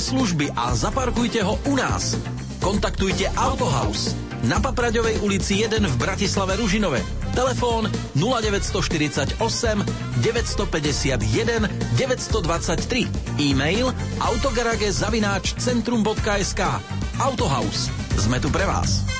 Služby a zaparkujte ho u nás. Kontaktujte Autohouse na Papraďovej ulici 1 v Bratislave Ružinove. Telefón 0948 951 923. E-mail autogarage zavináč centrum.sk Autohouse. Sme tu pre vás.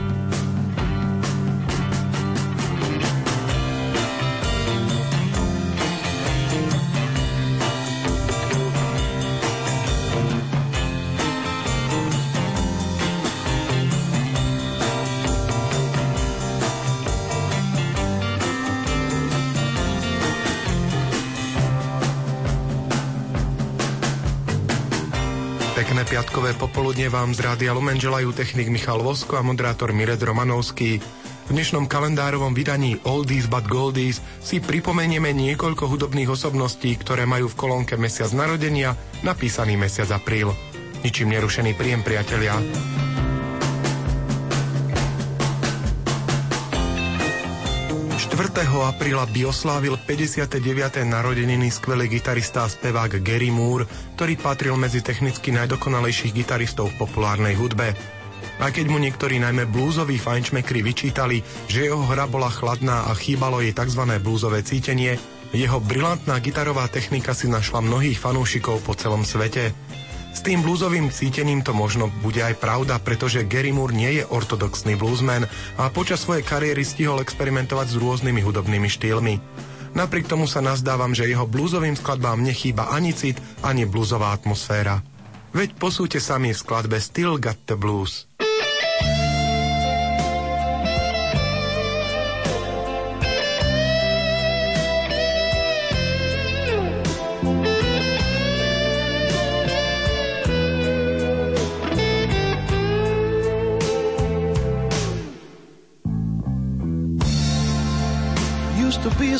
Popoludne vám z Rádia Lumen želajú technik Michal Vosko a moderátor Mired Romanovský. V dnešnom kalendárovom vydaní Oldies but Goldies si pripomenieme niekoľko hudobných osobností, ktoré majú v kolónke mesiac narodenia napísaný mesiac apríl. Ničím nerušený príjem, priatelia. 4. apríla by oslávil 59. narodeniny skvelý gitarista a spevák Gary Moore, ktorý patril medzi technicky najdokonalejších gitaristov v populárnej hudbe. A keď mu niektorí najmä blúzoví fajnšmekry vyčítali, že jeho hra bola chladná a chýbalo jej tzv. blúzové cítenie, jeho brilantná gitarová technika si našla mnohých fanúšikov po celom svete. S tým blúzovým cítením to možno bude aj pravda, pretože Gary Moore nie je ortodoxný bluesman a počas svojej kariéry stihol experimentovať s rôznymi hudobnými štýlmi. Napriek tomu sa nazdávam, že jeho blúzovým skladbám nechýba ani cit, ani blúzová atmosféra. Veď posúďte sami v skladbe Still Got the Blues.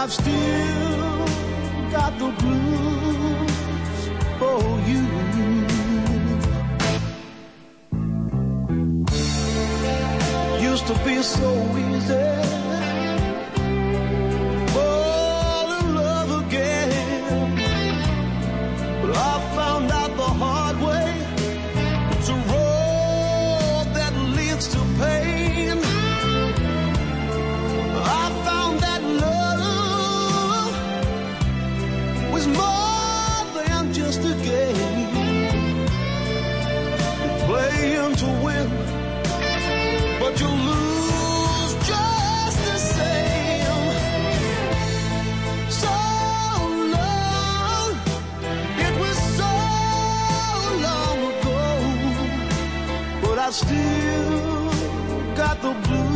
I've still got the blues for you. Used to so easy. The blues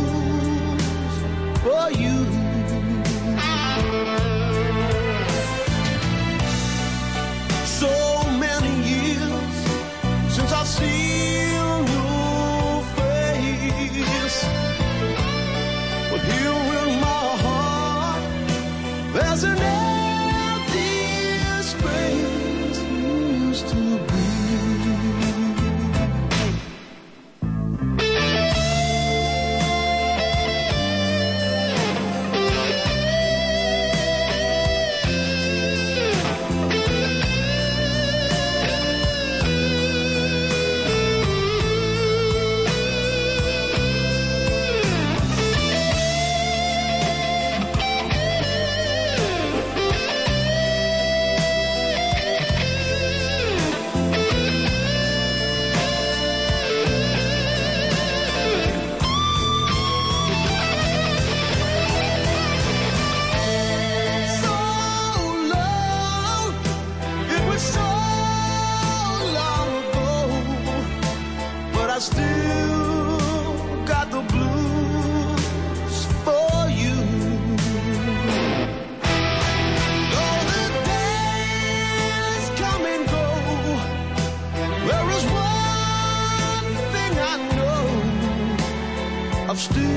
understood.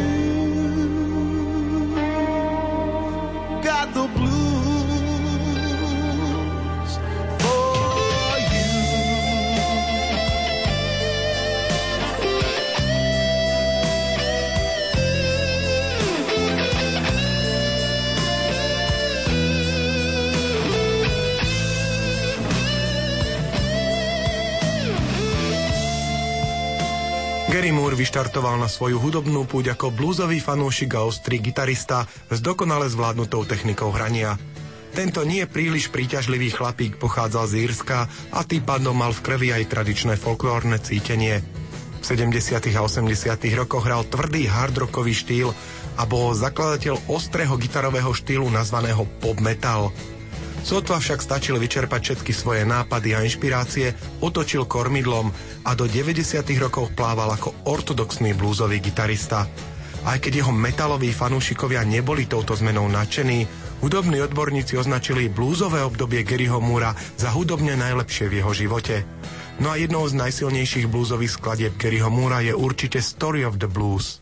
Vyštartoval na svoju hudobnú púť ako blúzový fanúšik a ostrý gitarista s dokonale zvládnutou technikou hrania. Tento nie príliš príťažlivý chlapík pochádzal z Írska a tým pádom mal v krvi aj tradičné folklórne cítenie. V 70. a 80. rokoch hral tvrdý hardrockový štýl a bol zakladateľ ostrého gitarového štýlu nazvaného pop metal – Sotva však stačil vyčerpať všetky svoje nápady a inšpirácie, otočil kormidlom a do 90. rokov plával ako ortodoxný blúzový gitarista. Aj keď jeho metaloví fanúšikovia neboli touto zmenou nadšení, hudobní odborníci označili blúzové obdobie Garyho Múra za hudobne najlepšie v jeho živote. No a jednou z najsilnejších blúzových skladieb Garyho Múra je určite Story of the Blues.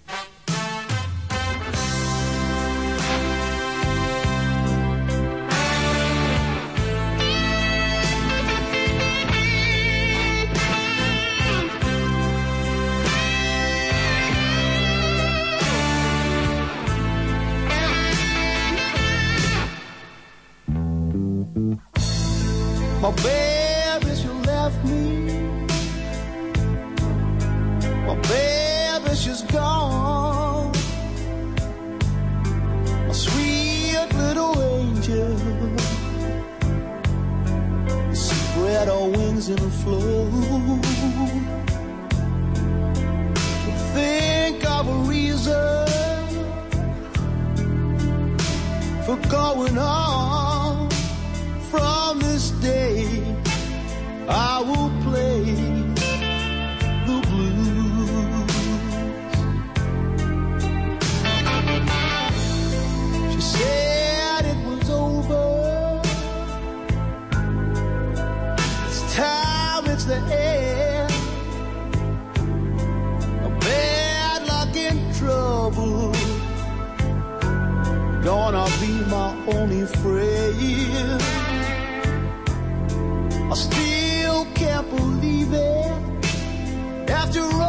after.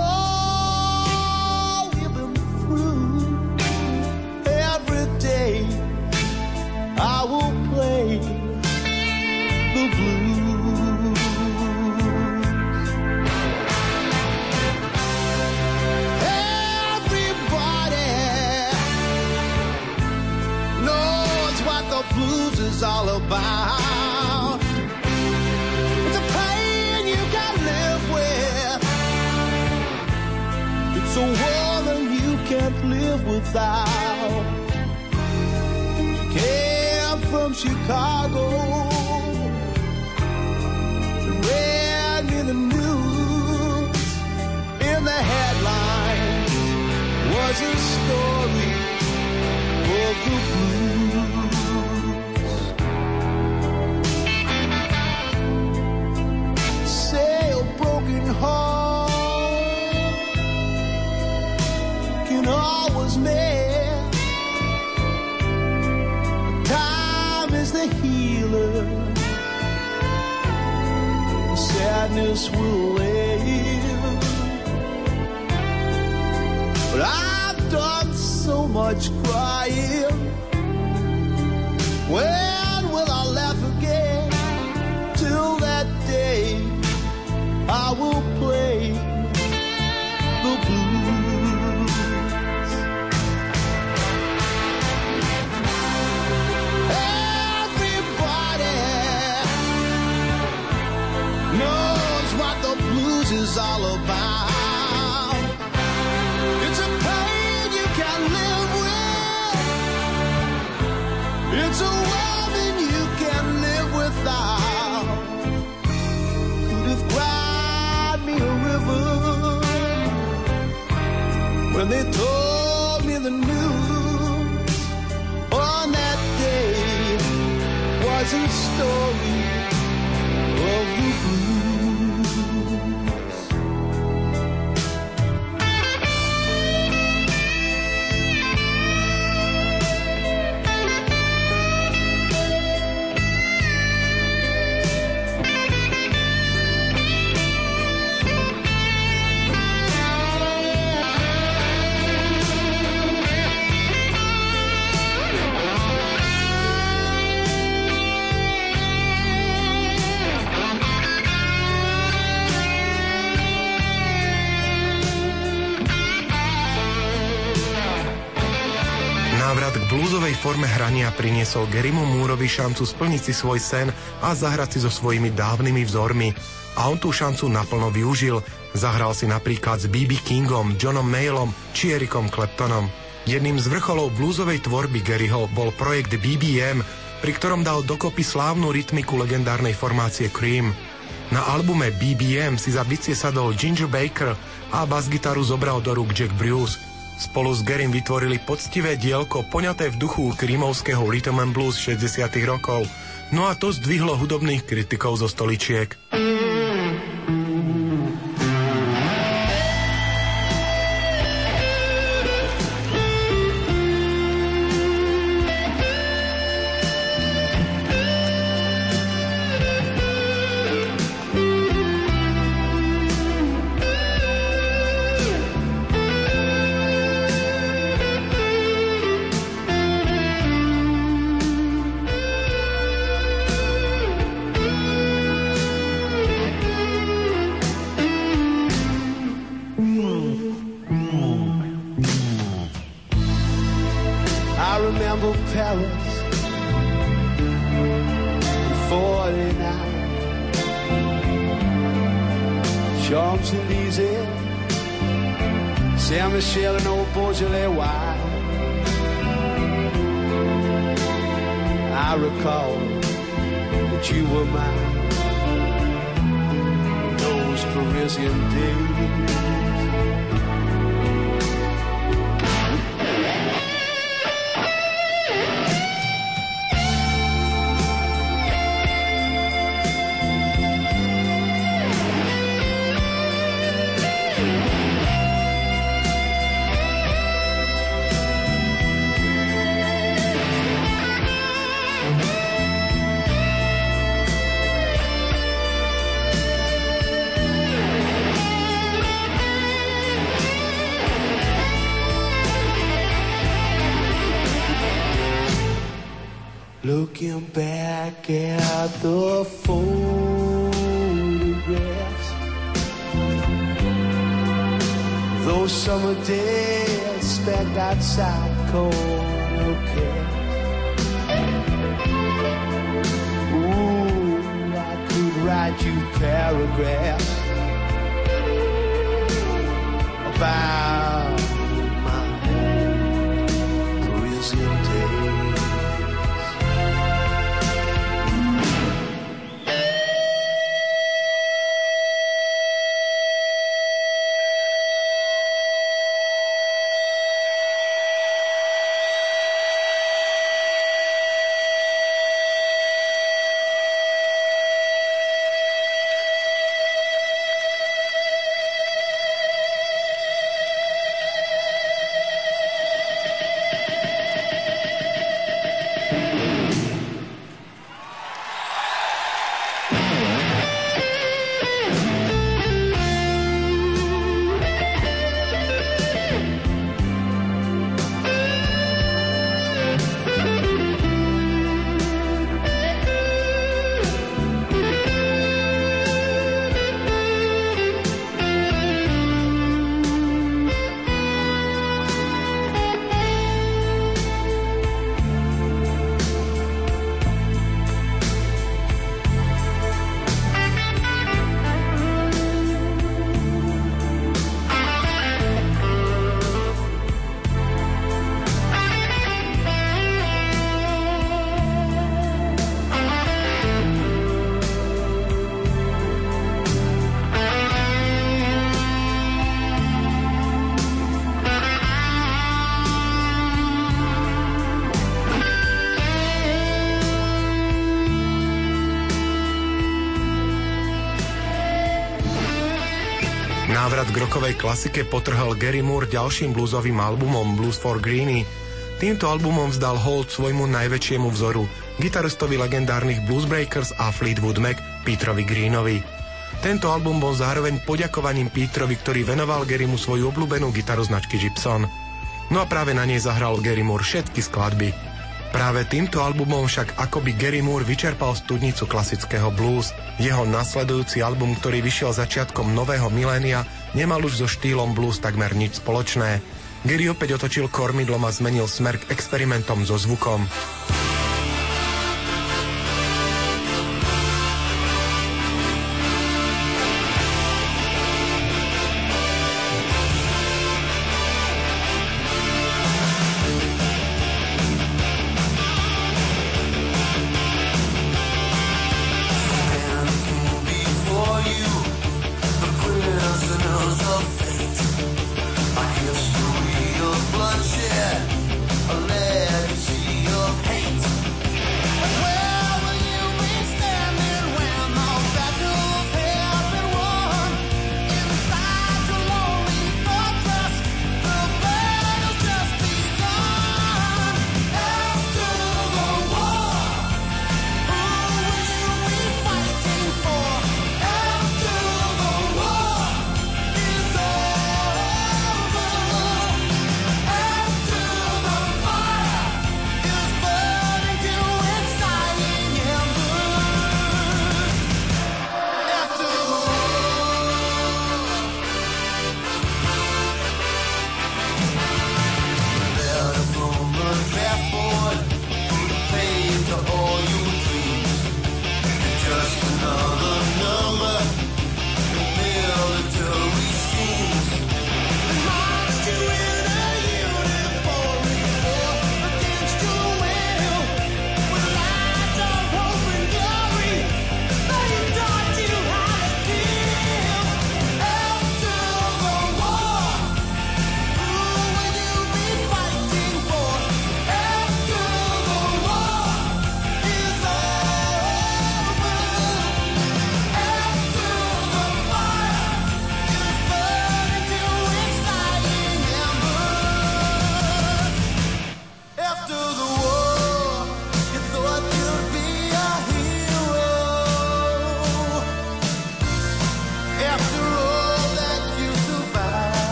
Návrat k blúzovej forme hrania priniesol Gerimu Múrovi šancu splniť si svoj sen a zahrať si so svojimi dávnymi vzormi. A on tú šancu naplno využil. Zahral si napríklad s B.B. Kingom, Johnom Mayallom či Ericom Claptonom. Jedným z vrcholov blúzovej tvorby Garyho bol projekt BBM, pri ktorom dal dokopy slávnu rytmiku legendárnej formácie Cream. Na albume BBM si za bicie sadol Ginger Baker a bas-gitaru zobral do rúk Jack Bruce. Spolu s Gerim vytvorili poctivé dielko poňaté v duchu krímovského rhythm and blues 60 rokov. No a to zdvihlo hudobných kritikov zo stoličiek. Návrat k rokovej klasike potrhal Gary Moore ďalším bluesovým albumom Blues for Greeny. Týmto albumom vzdal hold svojmu najväčšiemu vzoru, gitaristovi legendárnych Bluesbreakers a Fleetwood Mac Petrovi Greenovi. Tento album bol zároveň poďakovaním Petrovi, ktorý venoval Garymu svoju obľúbenú gitaru značky Gibson. No a práve na nej zahral Gary Moore všetky skladby. Práve týmto albumom však akoby Gary Moore vyčerpal studnicu klasického blues – jeho nasledujúci album, ktorý vyšiel začiatkom nového milénia, nemal už so štýlom blues takmer nič spoločné. Gary opäť otočil kormidlom a zmenil smer k experimentom so zvukom.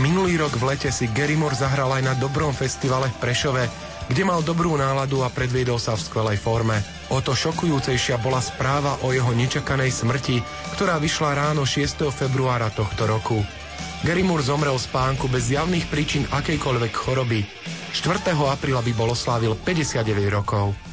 Minulý rok v lete si Gary Moore zahral aj na dobrom festivale v Prešove, kde mal dobrú náladu a predviedol sa v skvelej forme. O to šokujúcejšia bola správa o jeho nečakanej smrti, ktorá vyšla ráno 6. februára tohto roku. Moore zomrel z pánku bez javných príčin akejkoľvek choroby. 4. apríla by bol oslávil 59 rokov.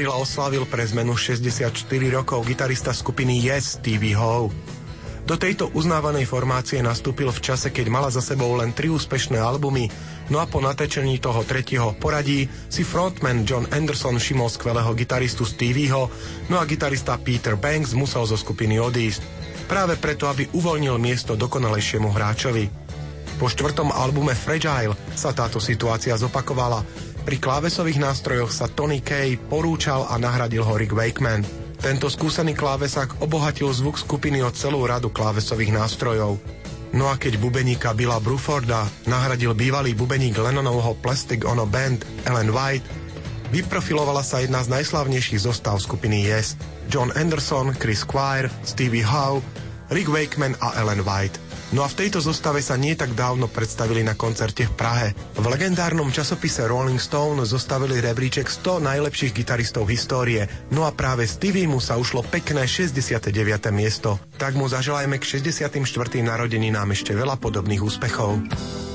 Apríla oslávil pre zmenu 64 rokov gitarista skupiny Yes Stevie Howe. Do tejto uznávanej formácie nastúpil v čase, keď mala za sebou len tri úspešné albumy, no a po natečení toho tretieho poradí si frontman John Anderson všimol skvelého gitaristu Stevieho, no a gitarista Peter Banks musel zo skupiny odísť. Práve preto, aby uvoľnil miesto dokonalejšiemu hráčovi. Po štvrtom albume Fragile sa táto situácia zopakovala. Pri klávesových nástrojoch sa Tony Kay porúčal a nahradil ho Rick Wakeman. Tento skúsený klávesák obohatil zvuk skupiny o celú radu klávesových nástrojov. No a keď bubeníka Billa Bruforda nahradil bývalý bubeník Lennonovho Plastic Ono Band Ellen White, vyprofilovala sa jedna z najslavnejších zostav skupiny Yes. John Anderson, Chris Squire, Stevie Howe, Rick Wakeman a Ellen White. No a v tejto zostave sa nie tak dávno predstavili na koncerte v Prahe. V legendárnom časopise Rolling Stone zostavili rebríček 100 najlepších gitaristov histórie, no a práve Stevie mu sa ušlo pekné 69. miesto. Tak mu zaželajme k 64. narodeninám ešte veľa podobných úspechov.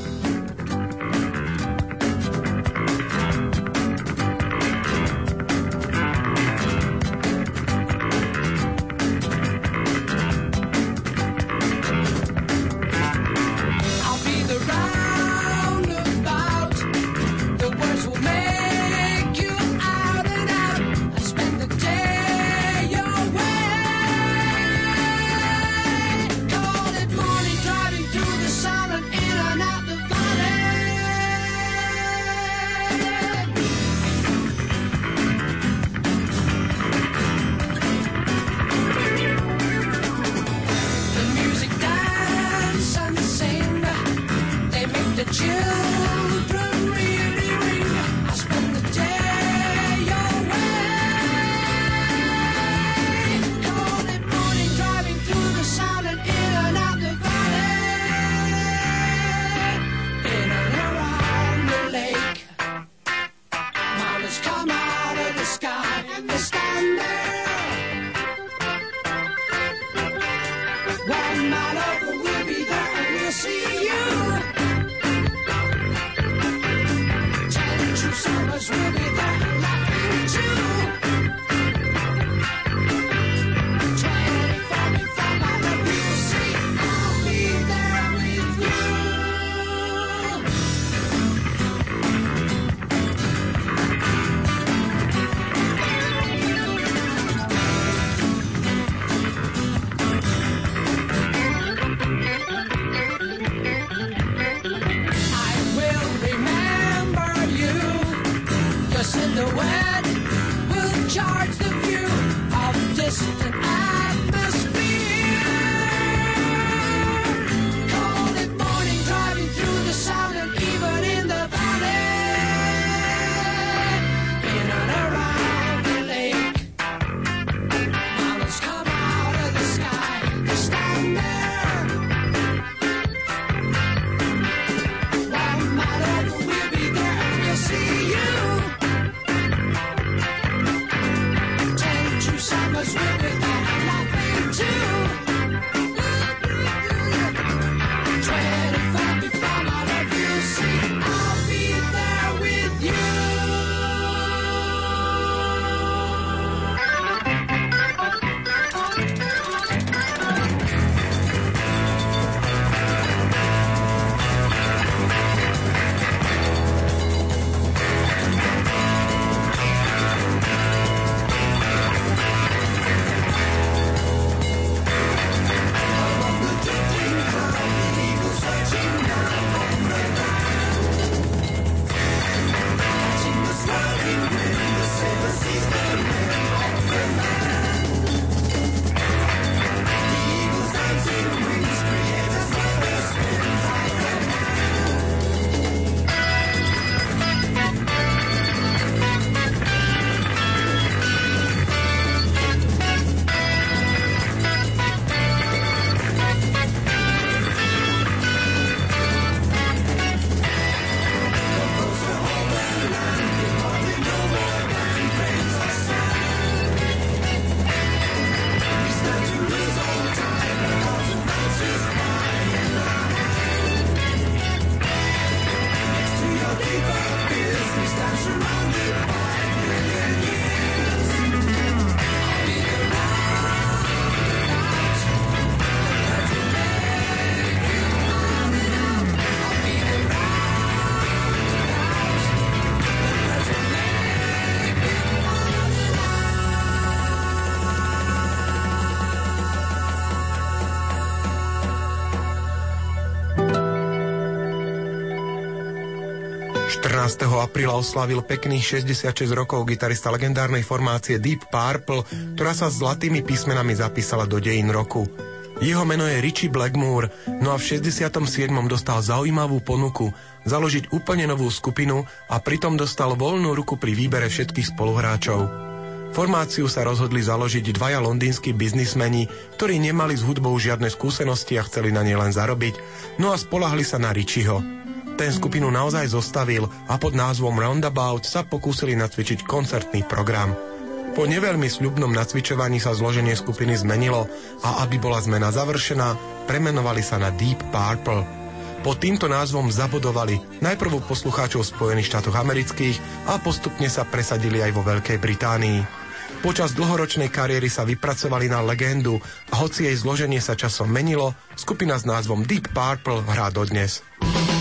14. apríla oslávil pekných 66 rokov gitarista legendárnej formácie Deep Purple, ktorá sa zlatými písmenami zapísala do dejín roku. Jeho meno je Richie Blackmore, no a v 67. dostal zaujímavú ponuku založiť úplne novú skupinu a pritom dostal voľnú ruku pri výbere všetkých spoluhráčov. Formáciu sa rozhodli založiť dvaja londýnsky biznismeni, ktorí nemali s hudbou žiadne skúsenosti a chceli na nej len zarobiť, no a spolahli sa na Richieho. Ten skupinu naozaj zostavil a pod názvom Roundabout sa pokúsili nacvičiť koncertný program. Po neveľmi sľubnom nacvičovaní sa zloženie skupiny zmenilo a aby bola zmena završená, premenovali sa na Deep Purple. Pod týmto názvom zabudovali najprv poslucháčov Spojených štátoch amerických a postupne sa presadili aj vo Veľkej Británii. Počas dlhoročnej kariéry sa vypracovali na legendu a hoci jej zloženie sa časom menilo, skupina s názvom Deep Purple hrá dodnes. Black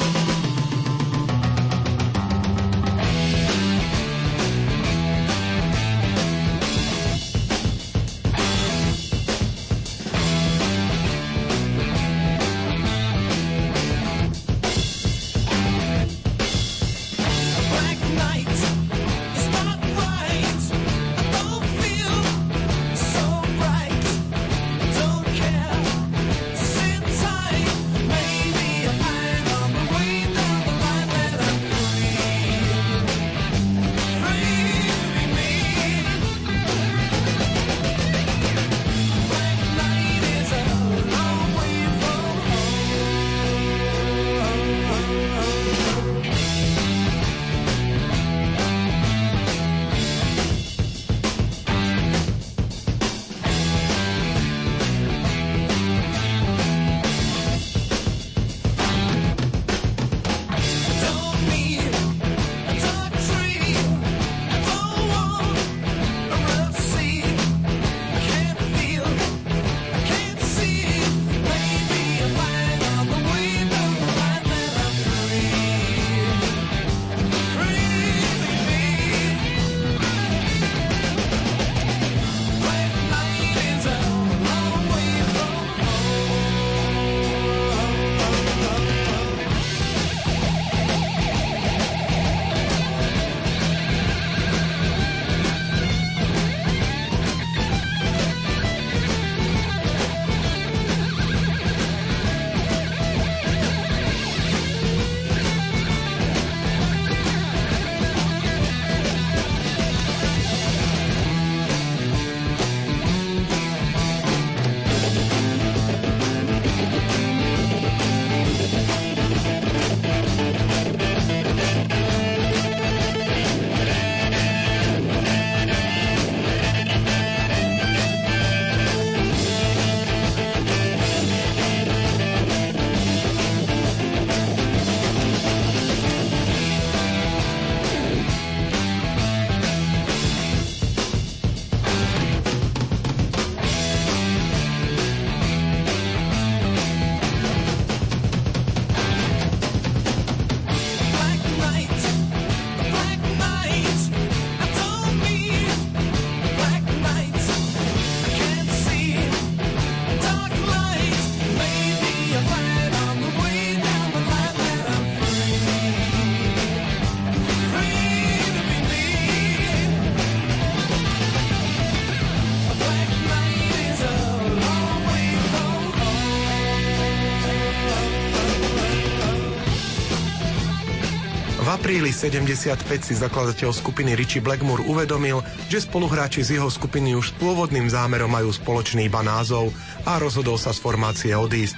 apríli 75 si zakladateľ skupiny Richie Blackmore uvedomil, že spoluhráči z jeho skupiny už s pôvodným zámerom majú spoločný iba názov a rozhodol sa z formácie odísť.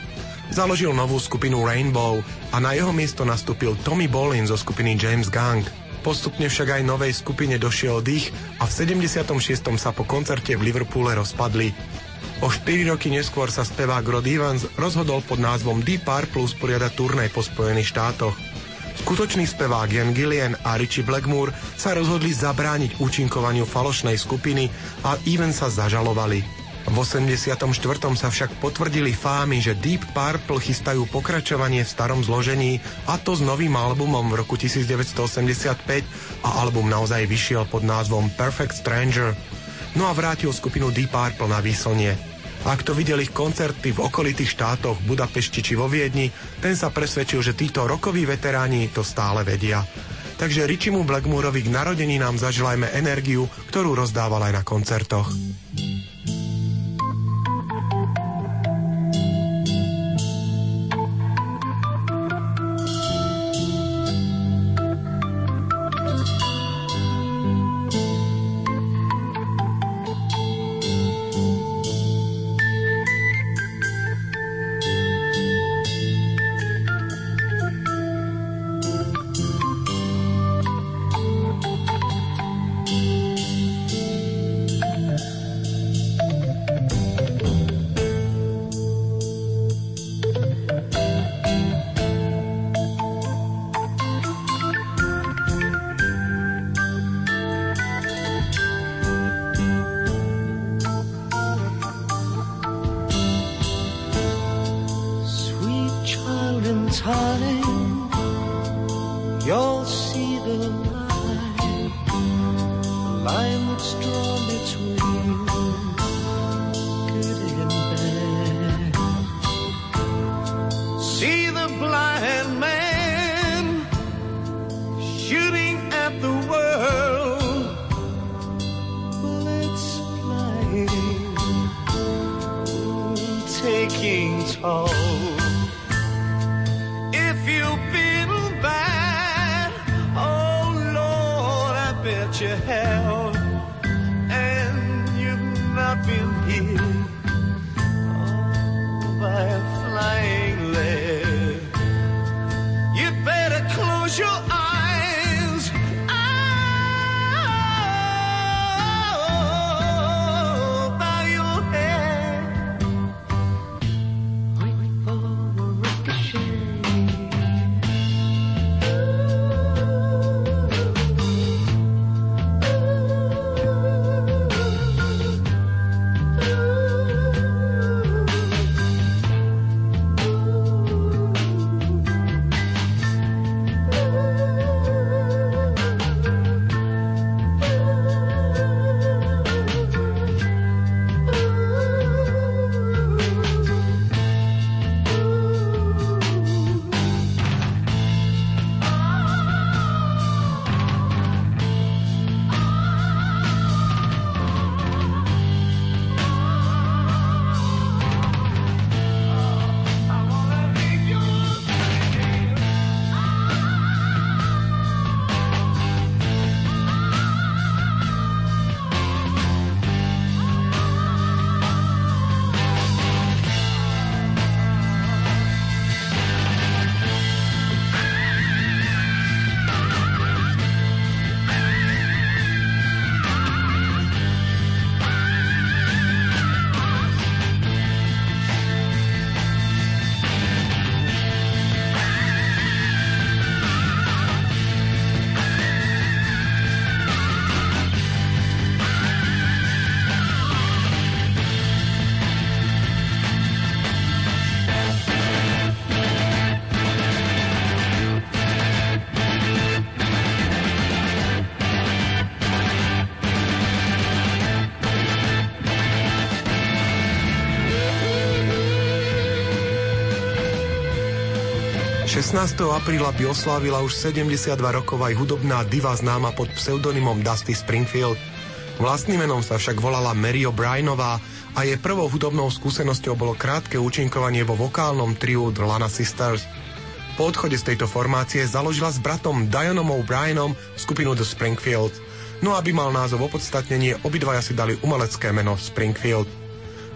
Založil novú skupinu Rainbow a na jeho miesto nastúpil Tommy Bolin zo skupiny James Gang. Postupne však aj novej skupine došiel dých a v 76. sa po koncerte v Liverpoole rozpadli. O 4 roky neskôr sa spevák Rod Evans rozhodol pod názvom Deep Purple usporiadať turné po Spojených štátoch. Skutočný spevák Ian Gillian a Richie Blackmore sa rozhodli zabrániť účinkovaniu falošnej skupiny a Evans sa zažalovali. V 84. sa však potvrdili fámy, že Deep Purple chystajú pokračovanie v starom zložení a to s novým albumom v roku 1985 a album naozaj vyšiel pod názvom Perfect Stranger. No a vrátil skupinu Deep Purple na výslnie. Ak to videl ich koncerty v okolitých štátoch, Budapešti či vo Viedni, ten sa presvedčil, že títo rokoví veteráni to stále vedia. takže Richimu Blackmoorovi k narodení nám zaželajme energiu, ktorú rozdával aj na koncertoch. 16. apríla by oslávila už 72 rokov aj hudobná diva známa pod pseudonymom Dusty Springfield. Vlastným menom sa však volala Mary O'Brienová a jej prvou hudobnou skúsenosťou bolo krátke účinkovanie vo vokálnom triu The Lana Sisters. Po odchode z tejto formácie založila s bratom Dianom O'Brienom skupinu The Springfield. No aby mal názov opodstatnenie, obidvaja si dali umelecké meno Springfield.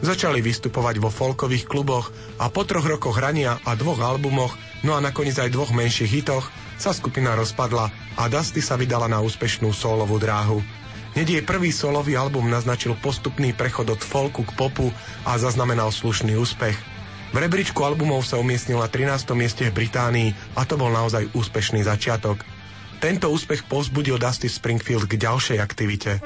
Začali vystupovať vo folkových kluboch a po troch rokoch hrania a dvoch albumoch, no a nakoniec aj dvoch menších hitoch, sa skupina rozpadla a Dusty sa vydala na úspešnú solovú dráhu. Hneď jej prvý solový album naznačil postupný prechod od folku k popu a zaznamenal slušný úspech. V rebríčku albumov sa umiestnil na 13. mieste v Británii a to bol naozaj úspešný začiatok. Tento úspech povzbudil Dusty Springfield k ďalšej aktivite.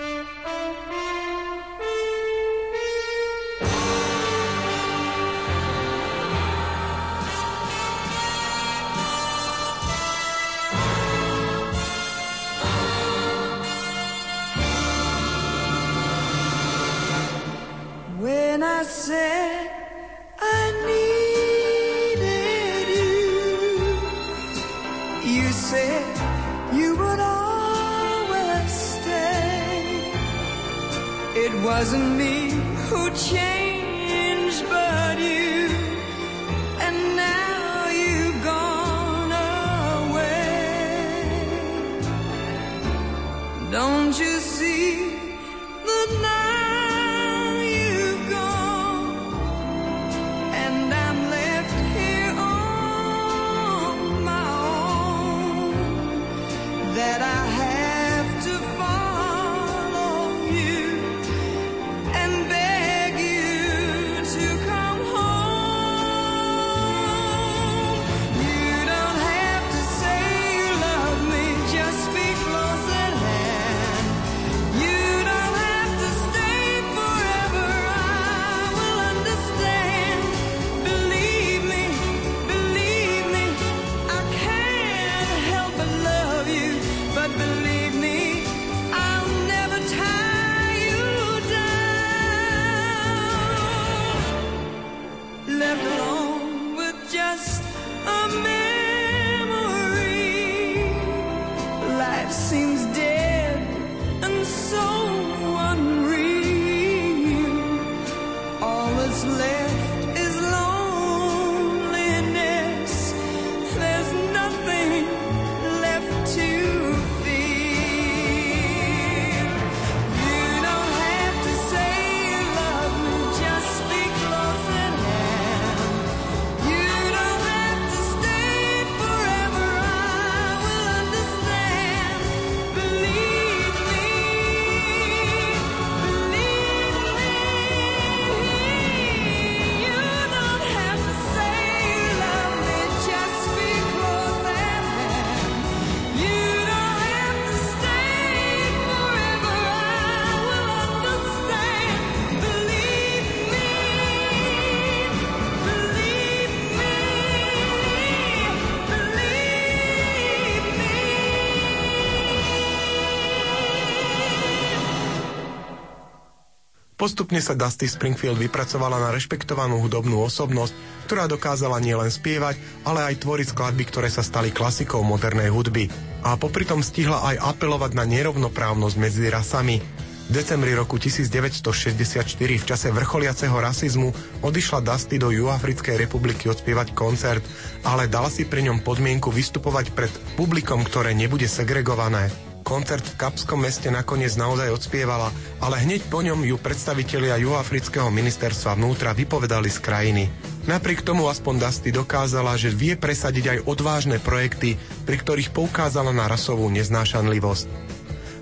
Postupne sa Dusty Springfield vypracovala na rešpektovanú hudobnú osobnosť, ktorá dokázala nielen spievať, ale aj tvoriť skladby, ktoré sa stali klasikou modernej hudby. A popri tom stihla aj apelovať na nerovnoprávnosť medzi rasami. V decembri roku 1964 v čase vrcholiaceho rasizmu odišla Dusty do Juafrickej republiky odspievať koncert, ale dala si pri ňom podmienku vystupovať pred publikom, ktoré nebude segregované. Koncert v Kapskom meste nakoniec naozaj odspievala, ale hneď po ňom ju predstavitelia Juhoafrického ministerstva vnútra vypovedali z krajiny. Napriek tomu aspoň Dusty dokázala, že vie presadiť aj odvážne projekty, pri ktorých poukázala na rasovú neznášanlivosť.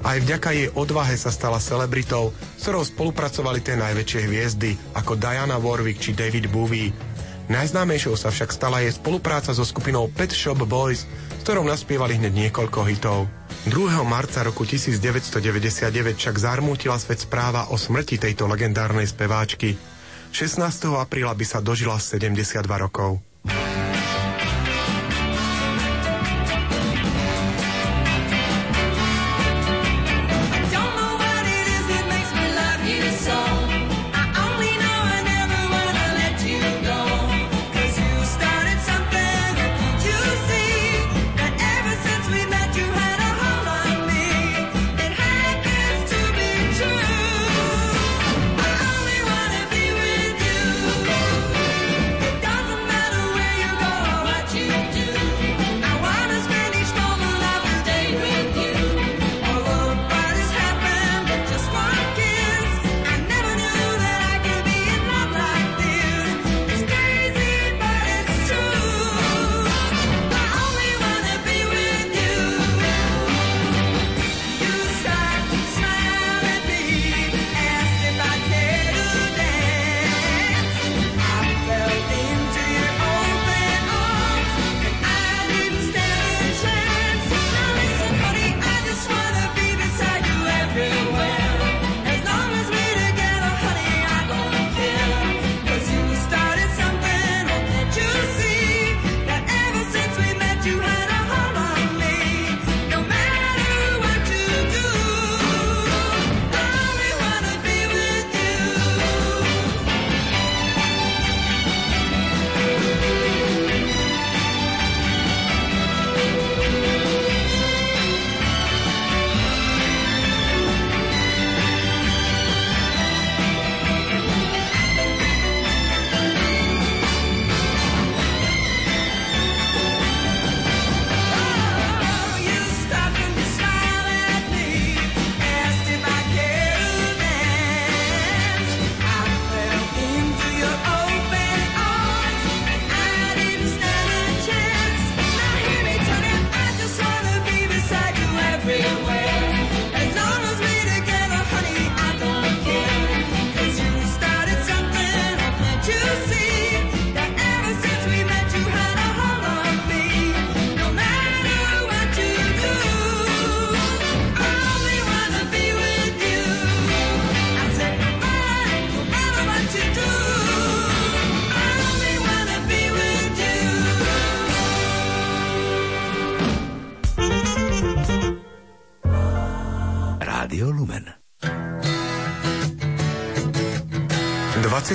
Aj vďaka jej odvahe sa stala celebritou, s ktorou spolupracovali tie najväčšie hviezdy, ako Diana Warwick či David Bowie. Najznámejšou sa však stala jej spolupráca so skupinou Pet Shop Boys, s ktorou naspievali hneď niekoľko hitov. 2. marca roku 1999 však zarmútila svet správa o smrti tejto legendárnej speváčky. 16. apríla by sa dožila 72 rokov.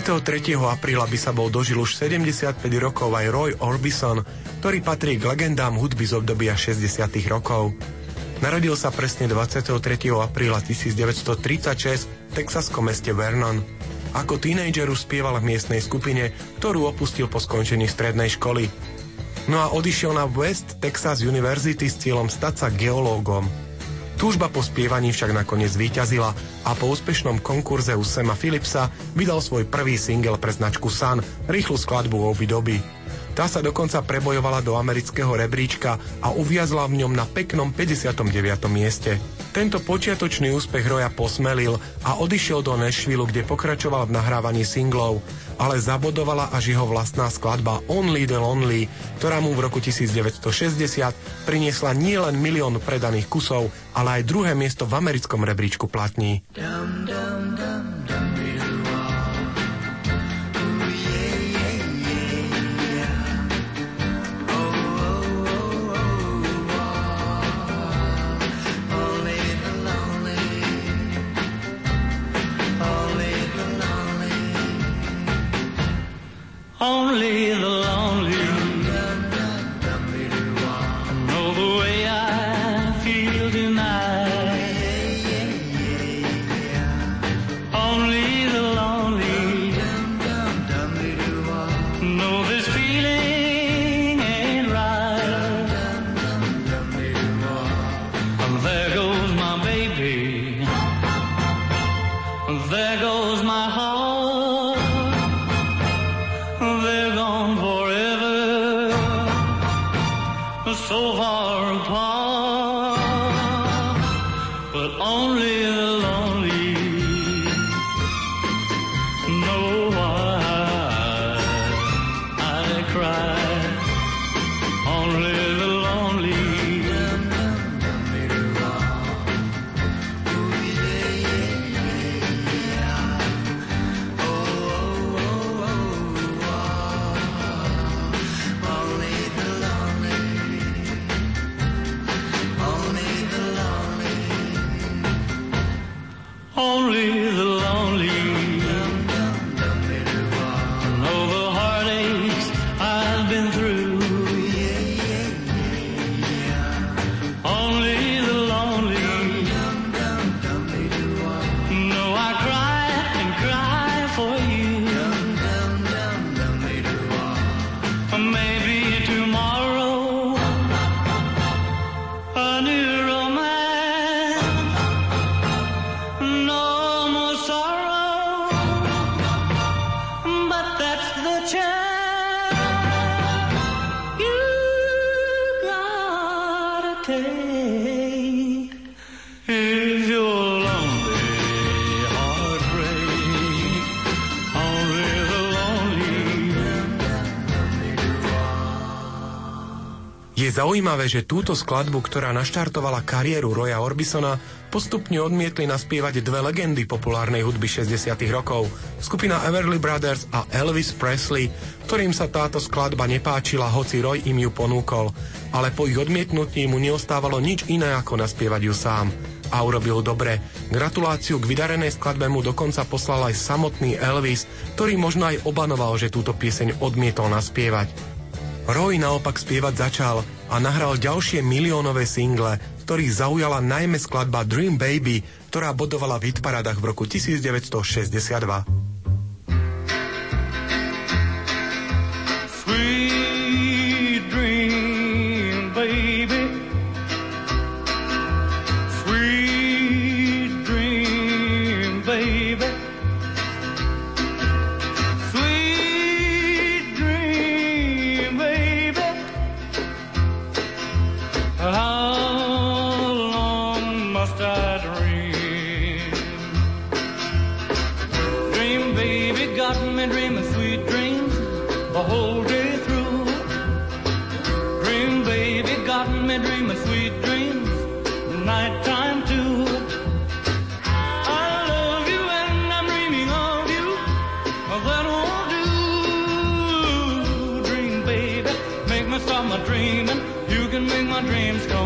23. apríla by sa bol dožil už 75 rokov aj Roy Orbison, ktorý patrí k legendám hudby z obdobia 60. rokov. Narodil sa presne 23. apríla 1936 v texaskom meste Vernon. Ako tínejdžeru spieval v miestnej skupine, ktorú opustil po skončení strednej školy. No a odišiel na West Texas University s cieľom stať sa geológom. Túžba po spievaní však nakoniec vyťazila a po úspešnom konkurze u Sema Philipsa vydal svoj prvý single pre značku Sun, rýchlu skladbu Obi Doby. Tá sa dokonca prebojovala do amerického rebríčka a uviazla v ňom na peknom 59. mieste. Tento počiatočný úspech Roja posmelil a odišiel do Nashville, kde pokračoval v nahrávaní singlov, ale zabodovala až jeho vlastná skladba Only the Lonely, ktorá mu v roku 1960 priniesla nielen milión predaných kusov, ale aj druhé miesto v americkom rebríčku platní. Dum, dum, Only the lonely zaujímavé, že túto skladbu, ktorá naštartovala kariéru Roya Orbisona, postupne odmietli naspievať dve legendy populárnej hudby 60 rokov, skupina Everly Brothers a Elvis Presley, ktorým sa táto skladba nepáčila, hoci Roy im ju ponúkol, ale po ich odmietnutí mu neostávalo nič iné ako naspievať ju sám. A urobil dobre. Gratuláciu k vydarenej skladbe mu dokonca poslal aj samotný Elvis, ktorý možno aj obanoval, že túto pieseň odmietol naspievať. Roy naopak spievať začal a nahral ďalšie miliónové single, ktorých zaujala najmä skladba Dream Baby, ktorá bodovala v hitparadách v roku 1962. Got me dreaming sweet dreams the whole day through. Dream, baby, got me dreaming sweet dreams nighttime too. I love you and I'm dreaming of you. That won't do. Dream, baby, make me stop my dreaming. You can make my dreams come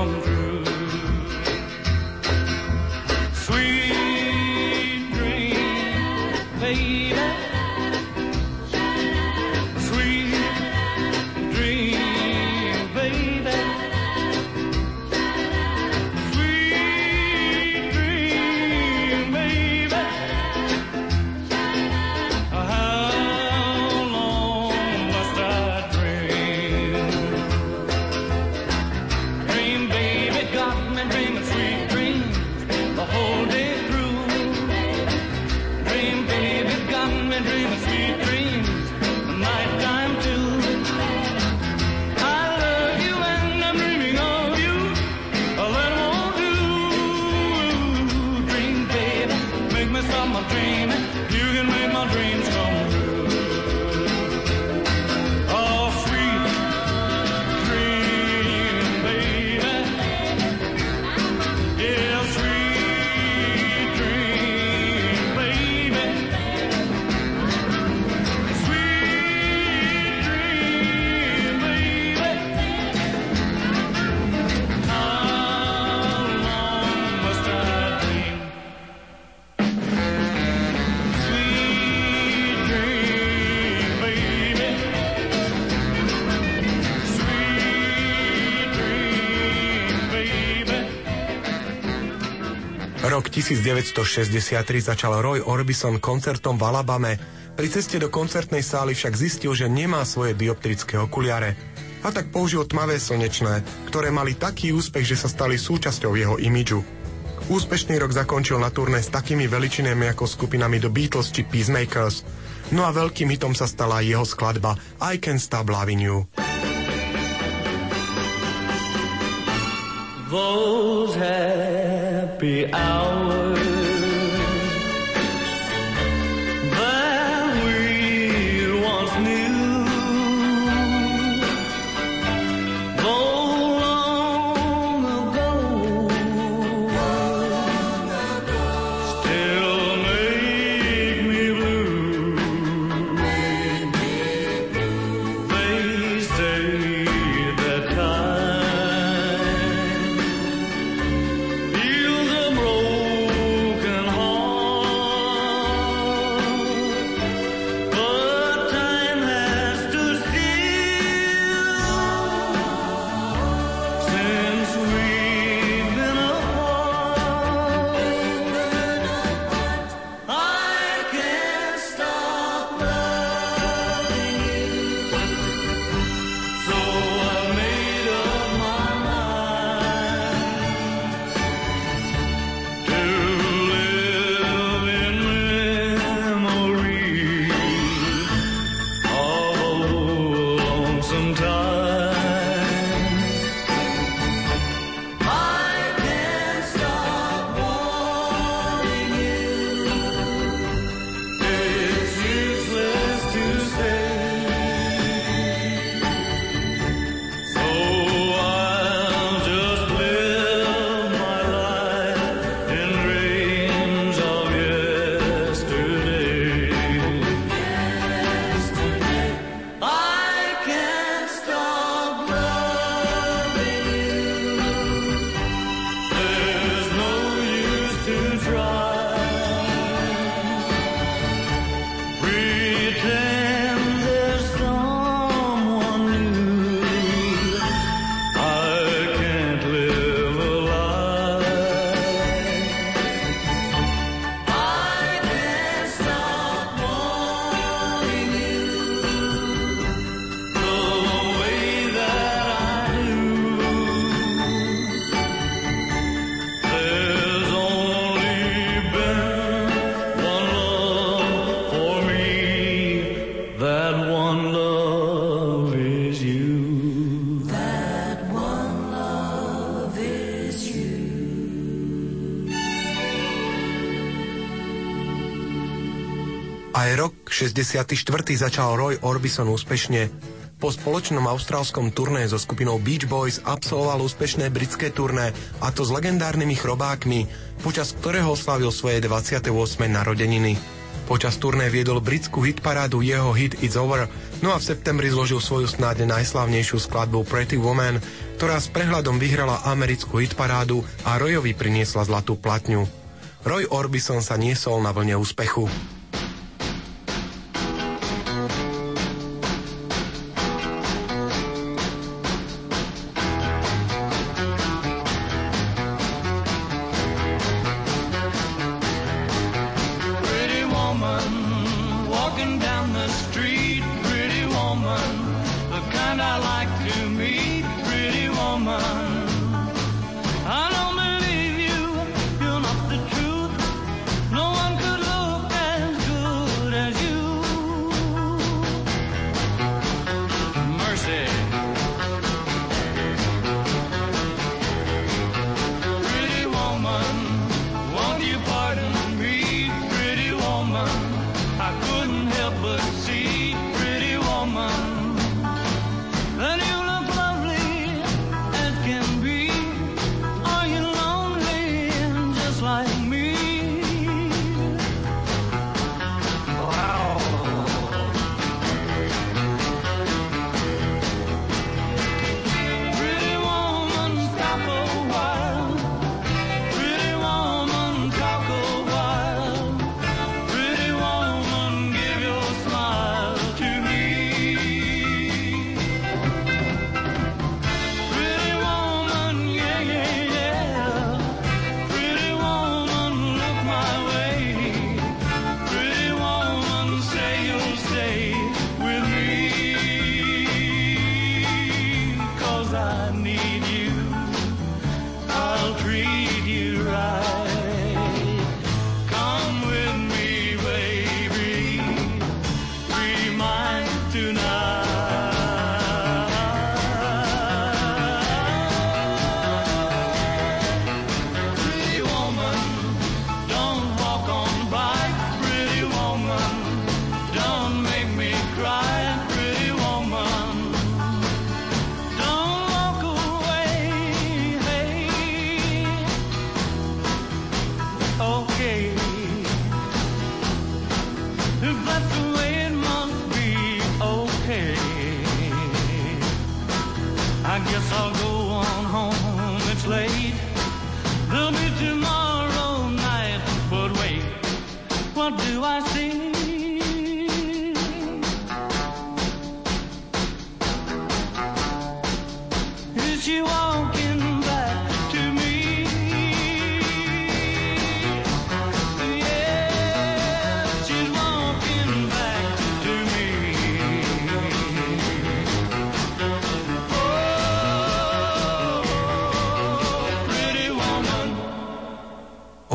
1963 začal Roy Orbison koncertom v Alabame. Pri ceste do koncertnej sály však zistil, že nemá svoje dioptrické okuliare. A tak použil tmavé slnečné, ktoré mali taký úspech, že sa stali súčasťou jeho imidžu. Úspešný rok zakončil na turné s takými veličinami ako skupinami The Beatles či Peacemakers. No a veľkým hitom sa stala jeho skladba I Can Stop Loving You. those happy hours 64. začal Roy Orbison úspešne. Po spoločnom austrálskom turné so skupinou Beach Boys absolvoval úspešné britské turné, a to s legendárnymi chrobákmi, počas ktorého oslavil svoje 28. narodeniny. Počas turné viedol britskú hitparádu jeho hit It's Over, no a v septembri zložil svoju snáď najslavnejšiu skladbu Pretty Woman, ktorá s prehľadom vyhrala americkú hitparádu a Royovi priniesla zlatú platňu. Roy Orbison sa niesol na vlne úspechu.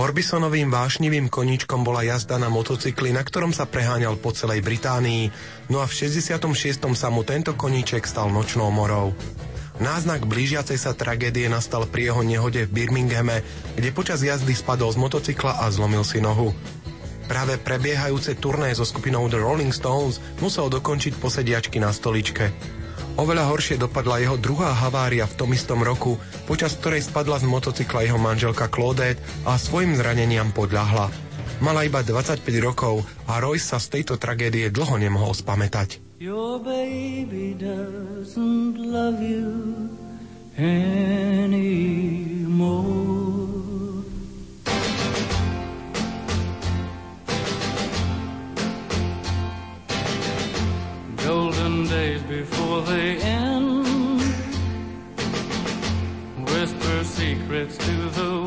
Orbisonovým vášnivým koníčkom bola jazda na motocykli, na ktorom sa preháňal po celej Británii, no a v 66. sa mu tento koníček stal nočnou morou. Náznak blížiacej sa tragédie nastal pri jeho nehode v Birminghame, kde počas jazdy spadol z motocykla a zlomil si nohu. Práve prebiehajúce turné so skupinou The Rolling Stones musel dokončiť posediačky na stoličke. Oveľa horšie dopadla jeho druhá havária v tom istom roku, počas ktorej spadla z motocykla jeho manželka Claudette a svojim zraneniam podľahla. Mala iba 25 rokov a Royce sa z tejto tragédie dlho nemohol spamätať. Your baby doesn't love you anymore. Golden days before they end. Whisper secrets to the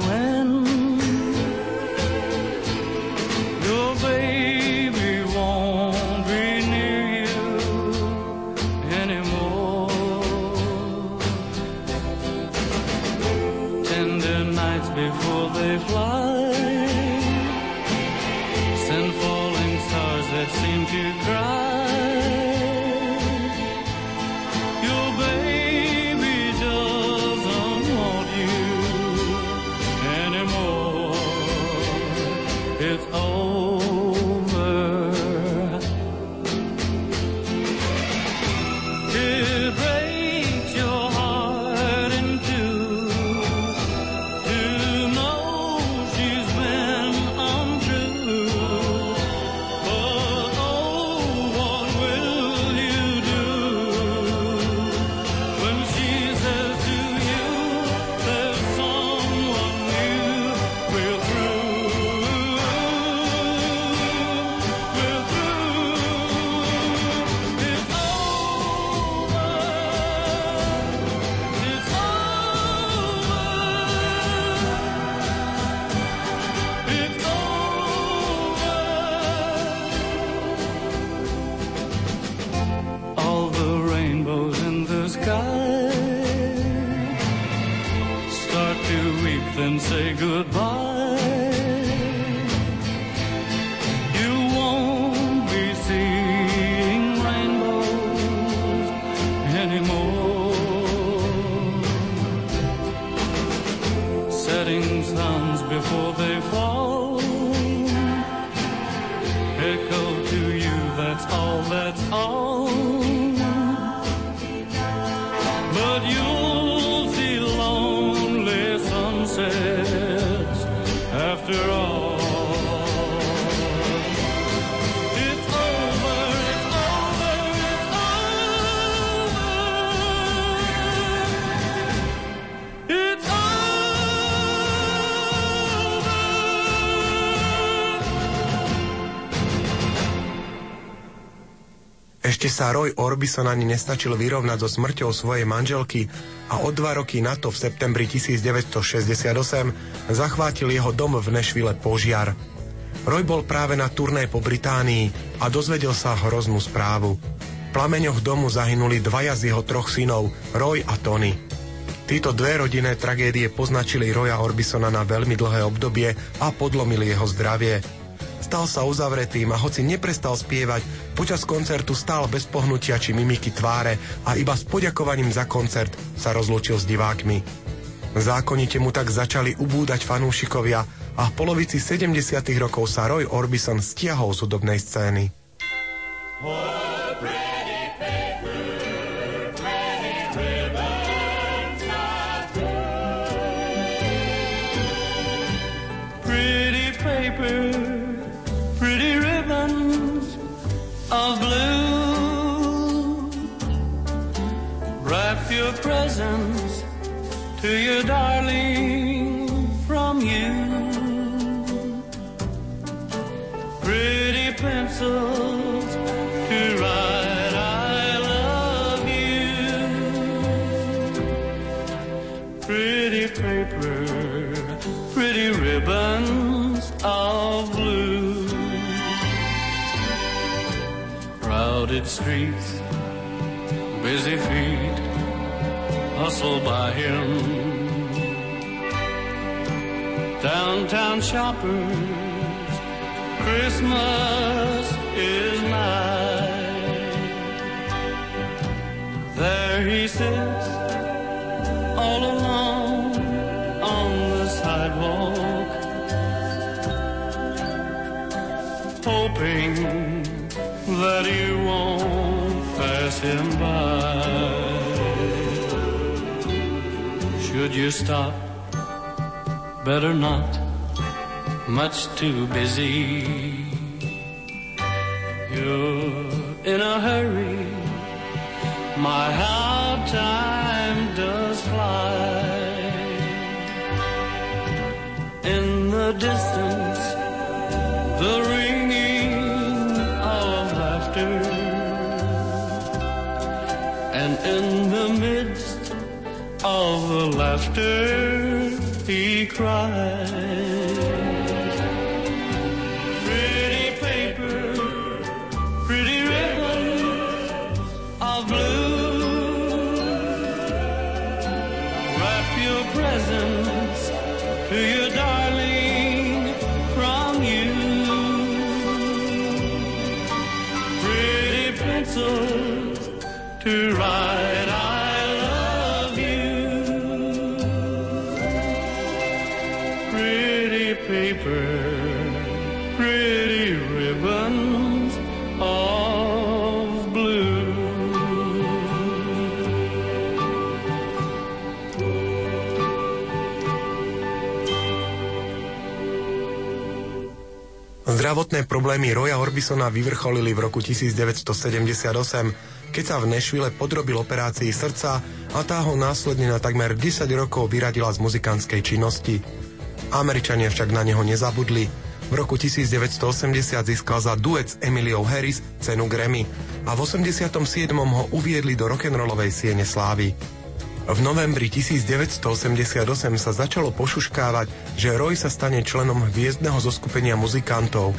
that's all, that's sa Roy Orbison ani nestačil vyrovnať so smrťou svojej manželky a o dva roky na to v septembri 1968 zachvátil jeho dom v Nešvile požiar. Roy bol práve na turné po Británii a dozvedel sa hroznú správu. V plameňoch domu zahynuli dvaja z jeho troch synov, Roy a Tony. Títo dve rodinné tragédie poznačili Roya Orbisona na veľmi dlhé obdobie a podlomili jeho zdravie. Stal sa uzavretým a hoci neprestal spievať, počas koncertu stál bez pohnutia či mimiky tváre a iba s poďakovaním za koncert sa rozlúčil s divákmi. Zákonite mu tak začali ubúdať fanúšikovia a v polovici 70. rokov sa Roy Orbison stiahol z hudobnej scény. Pretty streets, busy feet hustle by him. Downtown shoppers, Christmas is nigh. There he sits, all alone on the sidewalk, hoping that you won't pass him by. Should you stop? Better not, much too busy. You're in a hurry, my how after he cried. Zdravotné problémy Roya Orbisona vyvrcholili v roku 1978, keď sa v Nešvile podrobil operácii srdca a tá ho následne na takmer 10 rokov vyradila z muzikantskej činnosti. Američania však na neho nezabudli. V roku 1980 získal za duet s Emiliou Harris cenu Grammy a v 87. ho uviedli do rock'n'rollovej siene slávy. V novembri 1988 sa začalo pošuškávať, že Roy sa stane členom hviezdneho zoskupenia muzikantov.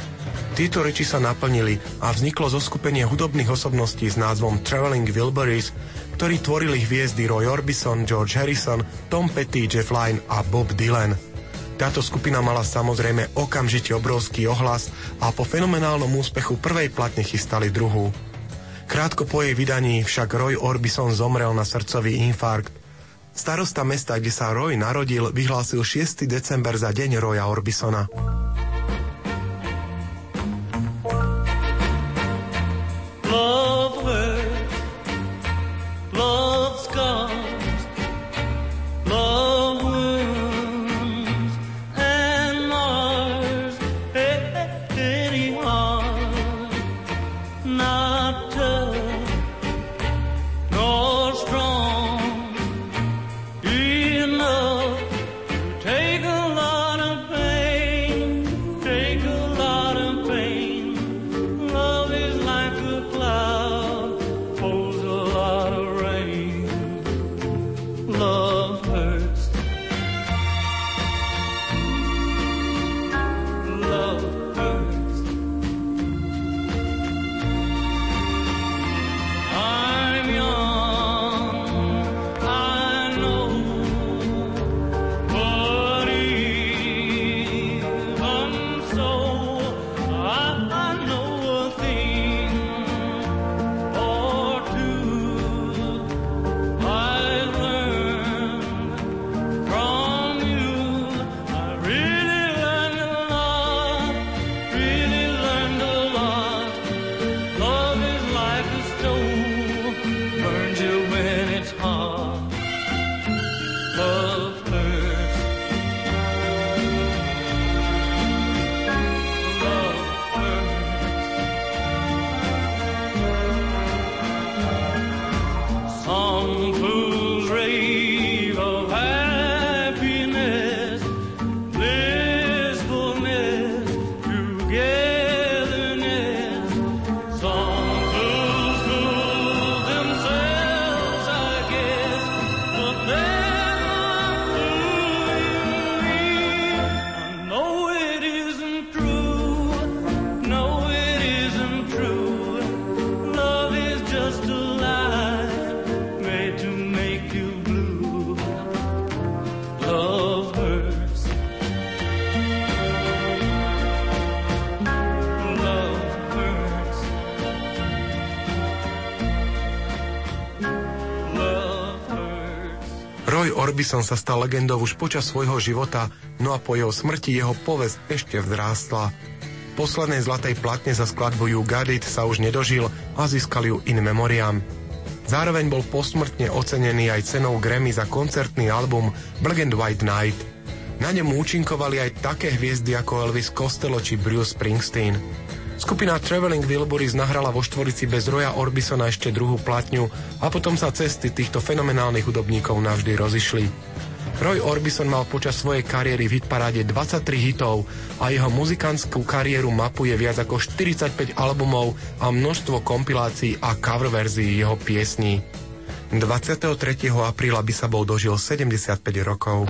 Tieto reči sa naplnili a vzniklo zoskupenie hudobných osobností s názvom Traveling Wilburys, ktorí tvorili hviezdy Roy Orbison, George Harrison, Tom Petty, Jeff Lynne a Bob Dylan. Táto skupina mala samozrejme okamžite obrovský ohlas a po fenomenálnom úspechu prvej platne chystali druhú. Krátko po jej vydaní však Roy Orbison zomrel na srdcový infarkt. Starosta mesta, kde sa Roy narodil, vyhlásil 6. december za deň Roya Orbisona. Orbison sa stal legendou už počas svojho života, no a po jeho smrti jeho povesť ešte vzrástla. Poslednej zlatej platne za skladbu You Got It sa už nedožil a získal ju in memoriam. Zároveň bol posmrtne ocenený aj cenou Grammy za koncertný album Black and White Night. Na ňom účinkovali aj také hviezdy ako Elvis Costello či Bruce Springsteen. Skupina Traveling Wilburys nahrala vo štvorici bez Roya Orbisona ešte druhú platňu a potom sa cesty týchto fenomenálnych hudobníkov navždy rozišli. Roy Orbison mal počas svojej kariéry v hitparáde 23 hitov a jeho muzikantskú kariéru mapuje viac ako 45 albumov a množstvo kompilácií a cover verzií jeho piesní. 23. apríla by sa bol dožil 75 rokov.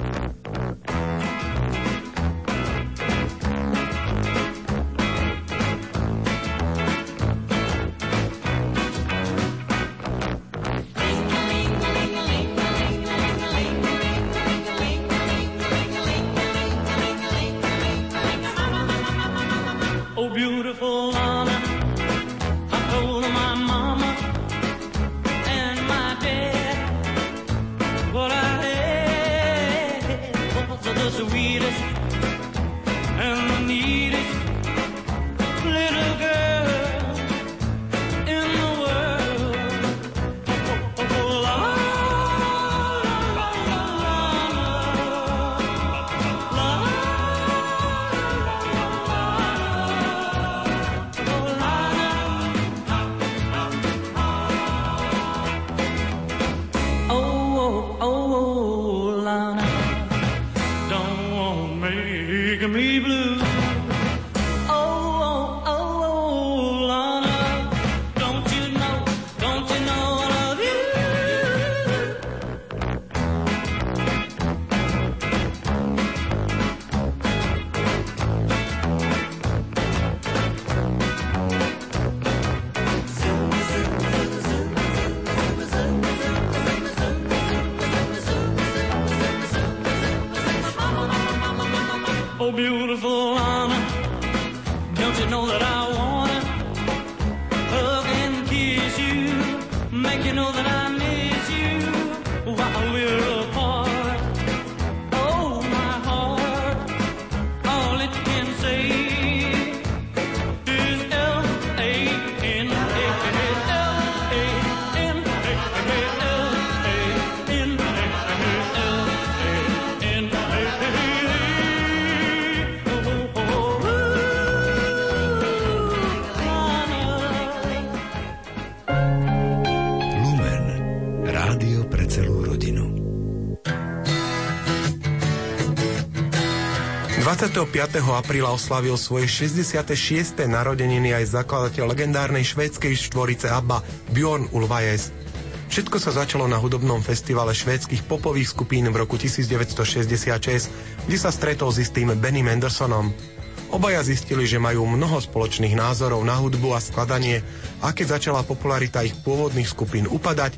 Apríla oslavil svoje 66. narodeniny aj zakladateľ legendárnej švédskej štvorice ABBA Bjorn Ulvaeus. Všetko sa začalo na hudobnom festivale švédskych popových skupín v roku 1966, kde sa stretol s istým Benny Mendersonom. Obaja zistili, že majú mnoho spoločných názorov na hudbu a skladanie a keď začala popularita ich pôvodných skupín upadať,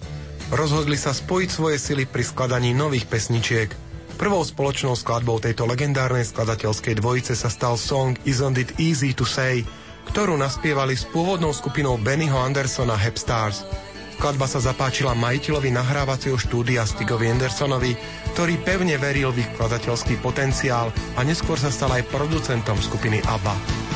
rozhodli sa spojiť svoje sily pri skladaní nových pesničiek – Prvou spoločnou skladbou tejto legendárnej skladateľskej dvojice sa stal song Isn't It Easy to Say, ktorú naspievali s pôvodnou skupinou Bennyho Andersona Stars. Skladba sa zapáčila majiteľovi nahrávacieho štúdia Stigovi Andersonovi, ktorý pevne veril v ich skladateľský potenciál a neskôr sa stal aj producentom skupiny ABBA.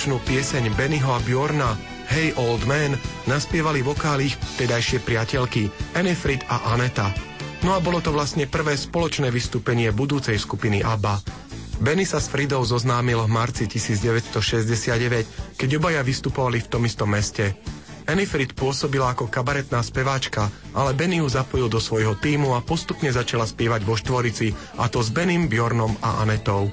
Spoločnú pieseň Bennyho a Bjorna Hey Old Man naspievali vokáli ich tedajšie priateľky Enefrit a Aneta. No a bolo to vlastne prvé spoločné vystúpenie budúcej skupiny ABBA. Benny sa s Fridou zoznámil v marci 1969, keď obaja vystupovali v tom istom meste. Enifrid pôsobila ako kabaretná speváčka, ale Benny ju zapojil do svojho týmu a postupne začala spievať vo štvorici, a to s Benim, Bjornom a Anetou.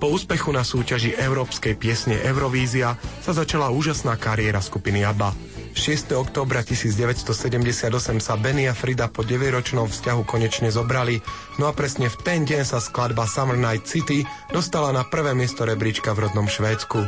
Po úspechu na súťaži európskej piesne Eurovízia sa začala úžasná kariéra skupiny ABBA. 6. októbra 1978 sa Benny a Frida po 9-ročnom vzťahu konečne zobrali, no a presne v ten deň sa skladba Summer Night City dostala na prvé miesto rebríčka v rodnom Švédsku.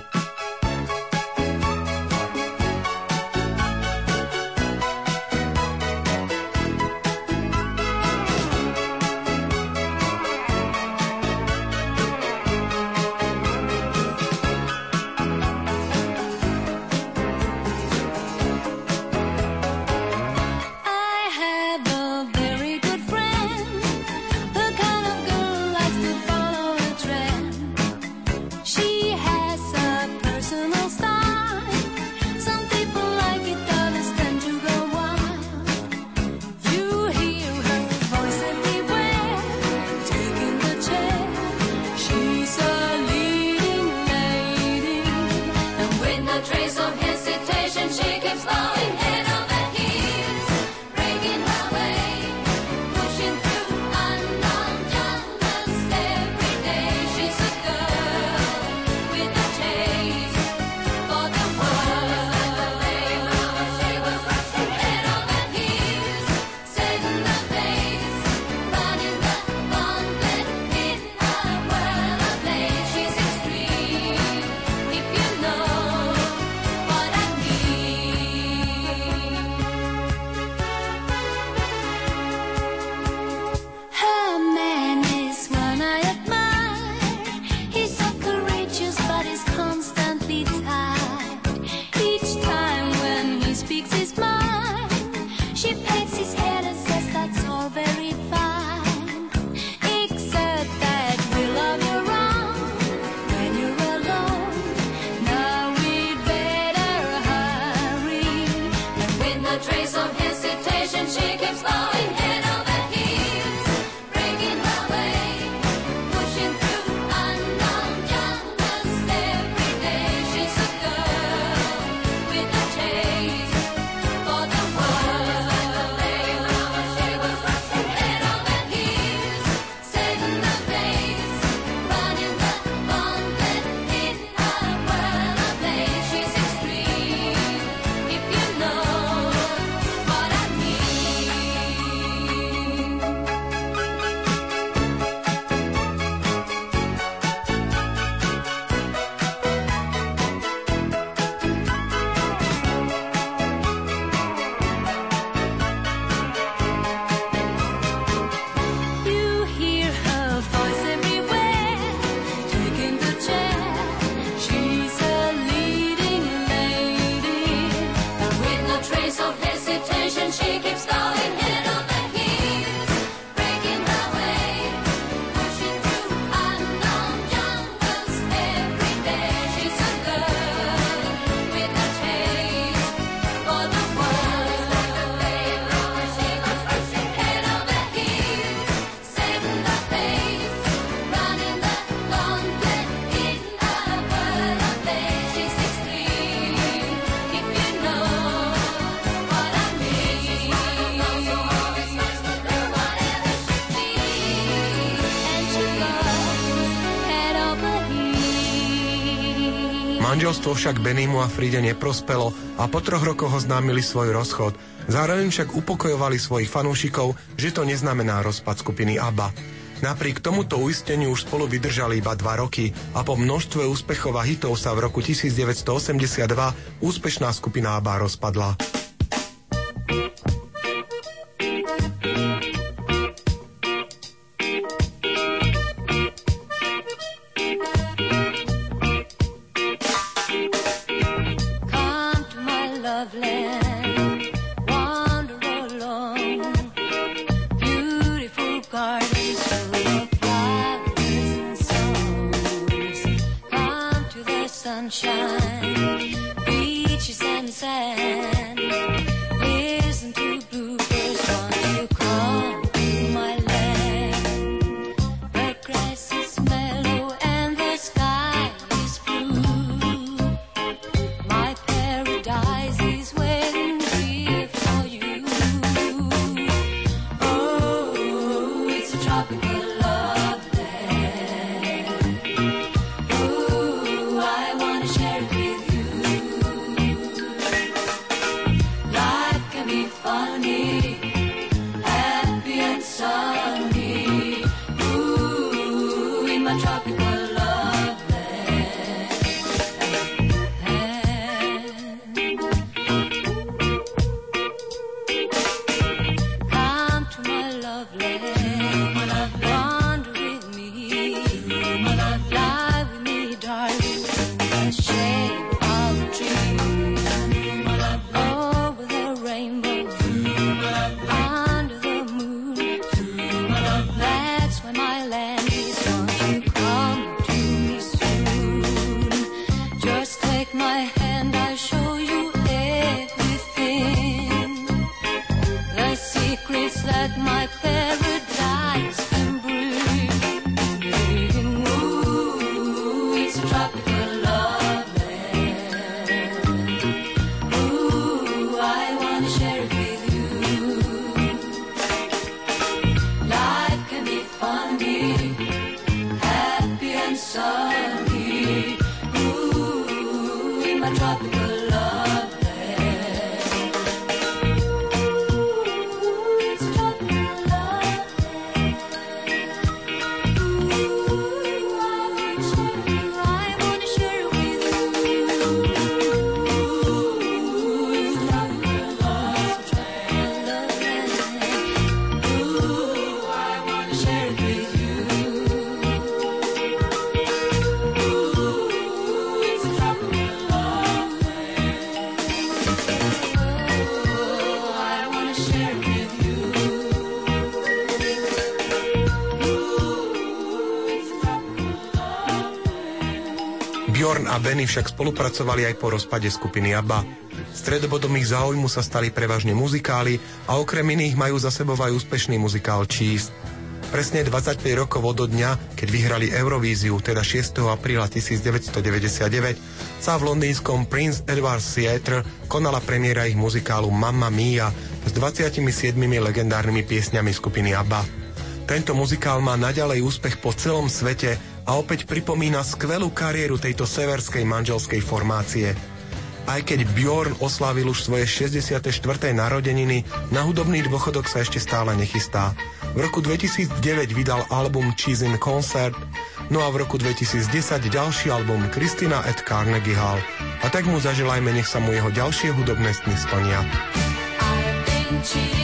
Manželstvo však Benimu a Fride neprospelo a po troch rokoch oznámili svoj rozchod. Zároveň však upokojovali svojich fanúšikov, že to neznamená rozpad skupiny ABBA. Napriek tomuto uisteniu už spolu vydržali iba dva roky a po množstve úspechov a hitov sa v roku 1982 úspešná skupina ABBA rozpadla. a Benny však spolupracovali aj po rozpade skupiny ABBA. Stredobodom ich záujmu sa stali prevažne muzikály a okrem iných majú za sebou aj úspešný muzikál Cheese. Presne 25 rokov od dňa, keď vyhrali Eurovíziu, teda 6. apríla 1999, sa v londýnskom Prince Edward's Theatre konala premiéra ich muzikálu Mamma Mia s 27 legendárnymi piesňami skupiny ABBA. Tento muzikál má naďalej úspech po celom svete a opäť pripomína skvelú kariéru tejto severskej manželskej formácie. Aj keď Bjorn oslávil už svoje 64. narodeniny, na hudobný dôchodok sa ešte stále nechystá. V roku 2009 vydal album Cheese in Concert, no a v roku 2010 ďalší album Kristina at Carnegie Hall. A tak mu zaželajme, nech sa mu jeho ďalšie hudobné sny splnia. I've been cheating.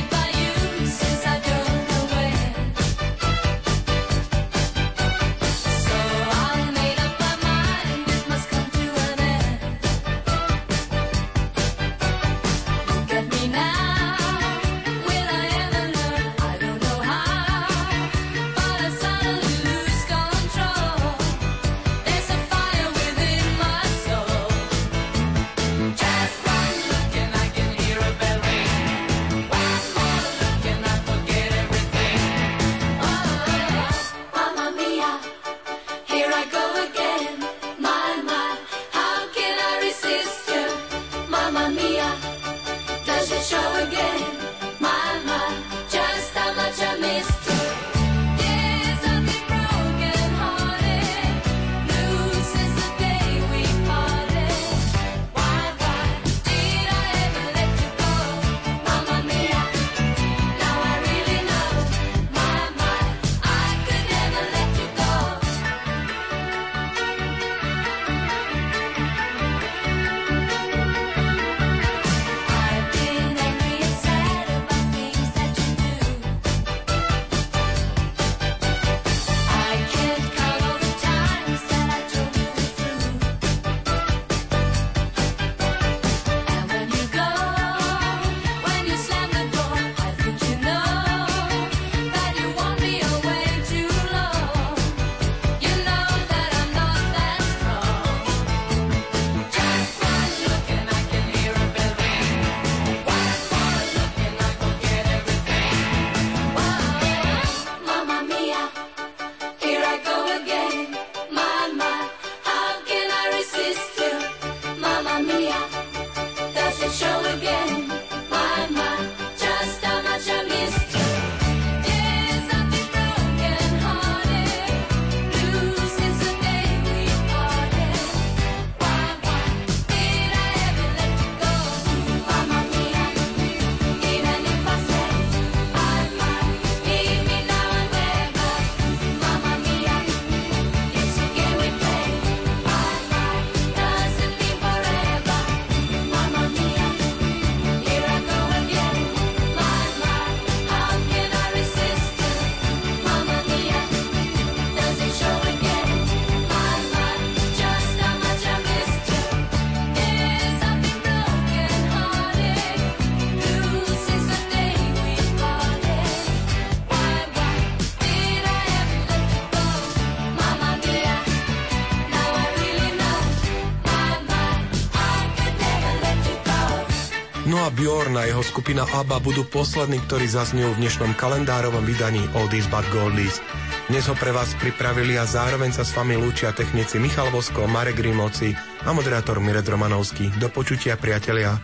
A jeho skupina ABBA budú poslední, ktorí zaznejú v dnešnom kalendárovom vydaní Oldies but Goldies. Dnes ho pre vás pripravili a zároveň sa s vami lúčia technici Michal Vosko, Marek Grimovci a moderátor Miret Romanovský. Do počutia, priatelia.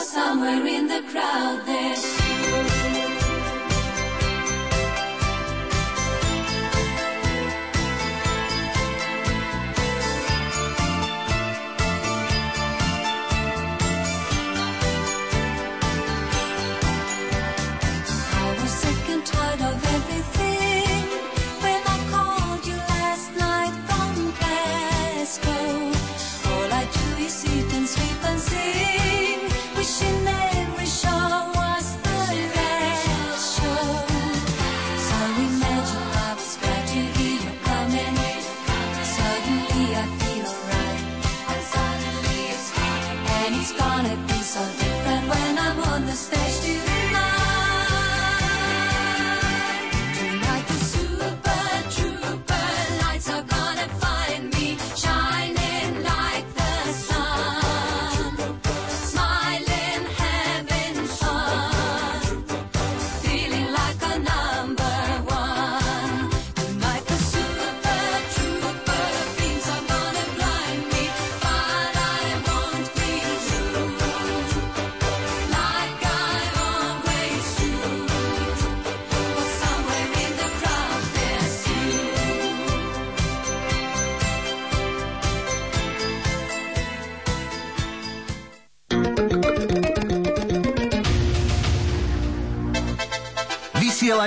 Somewhere in the crowd there's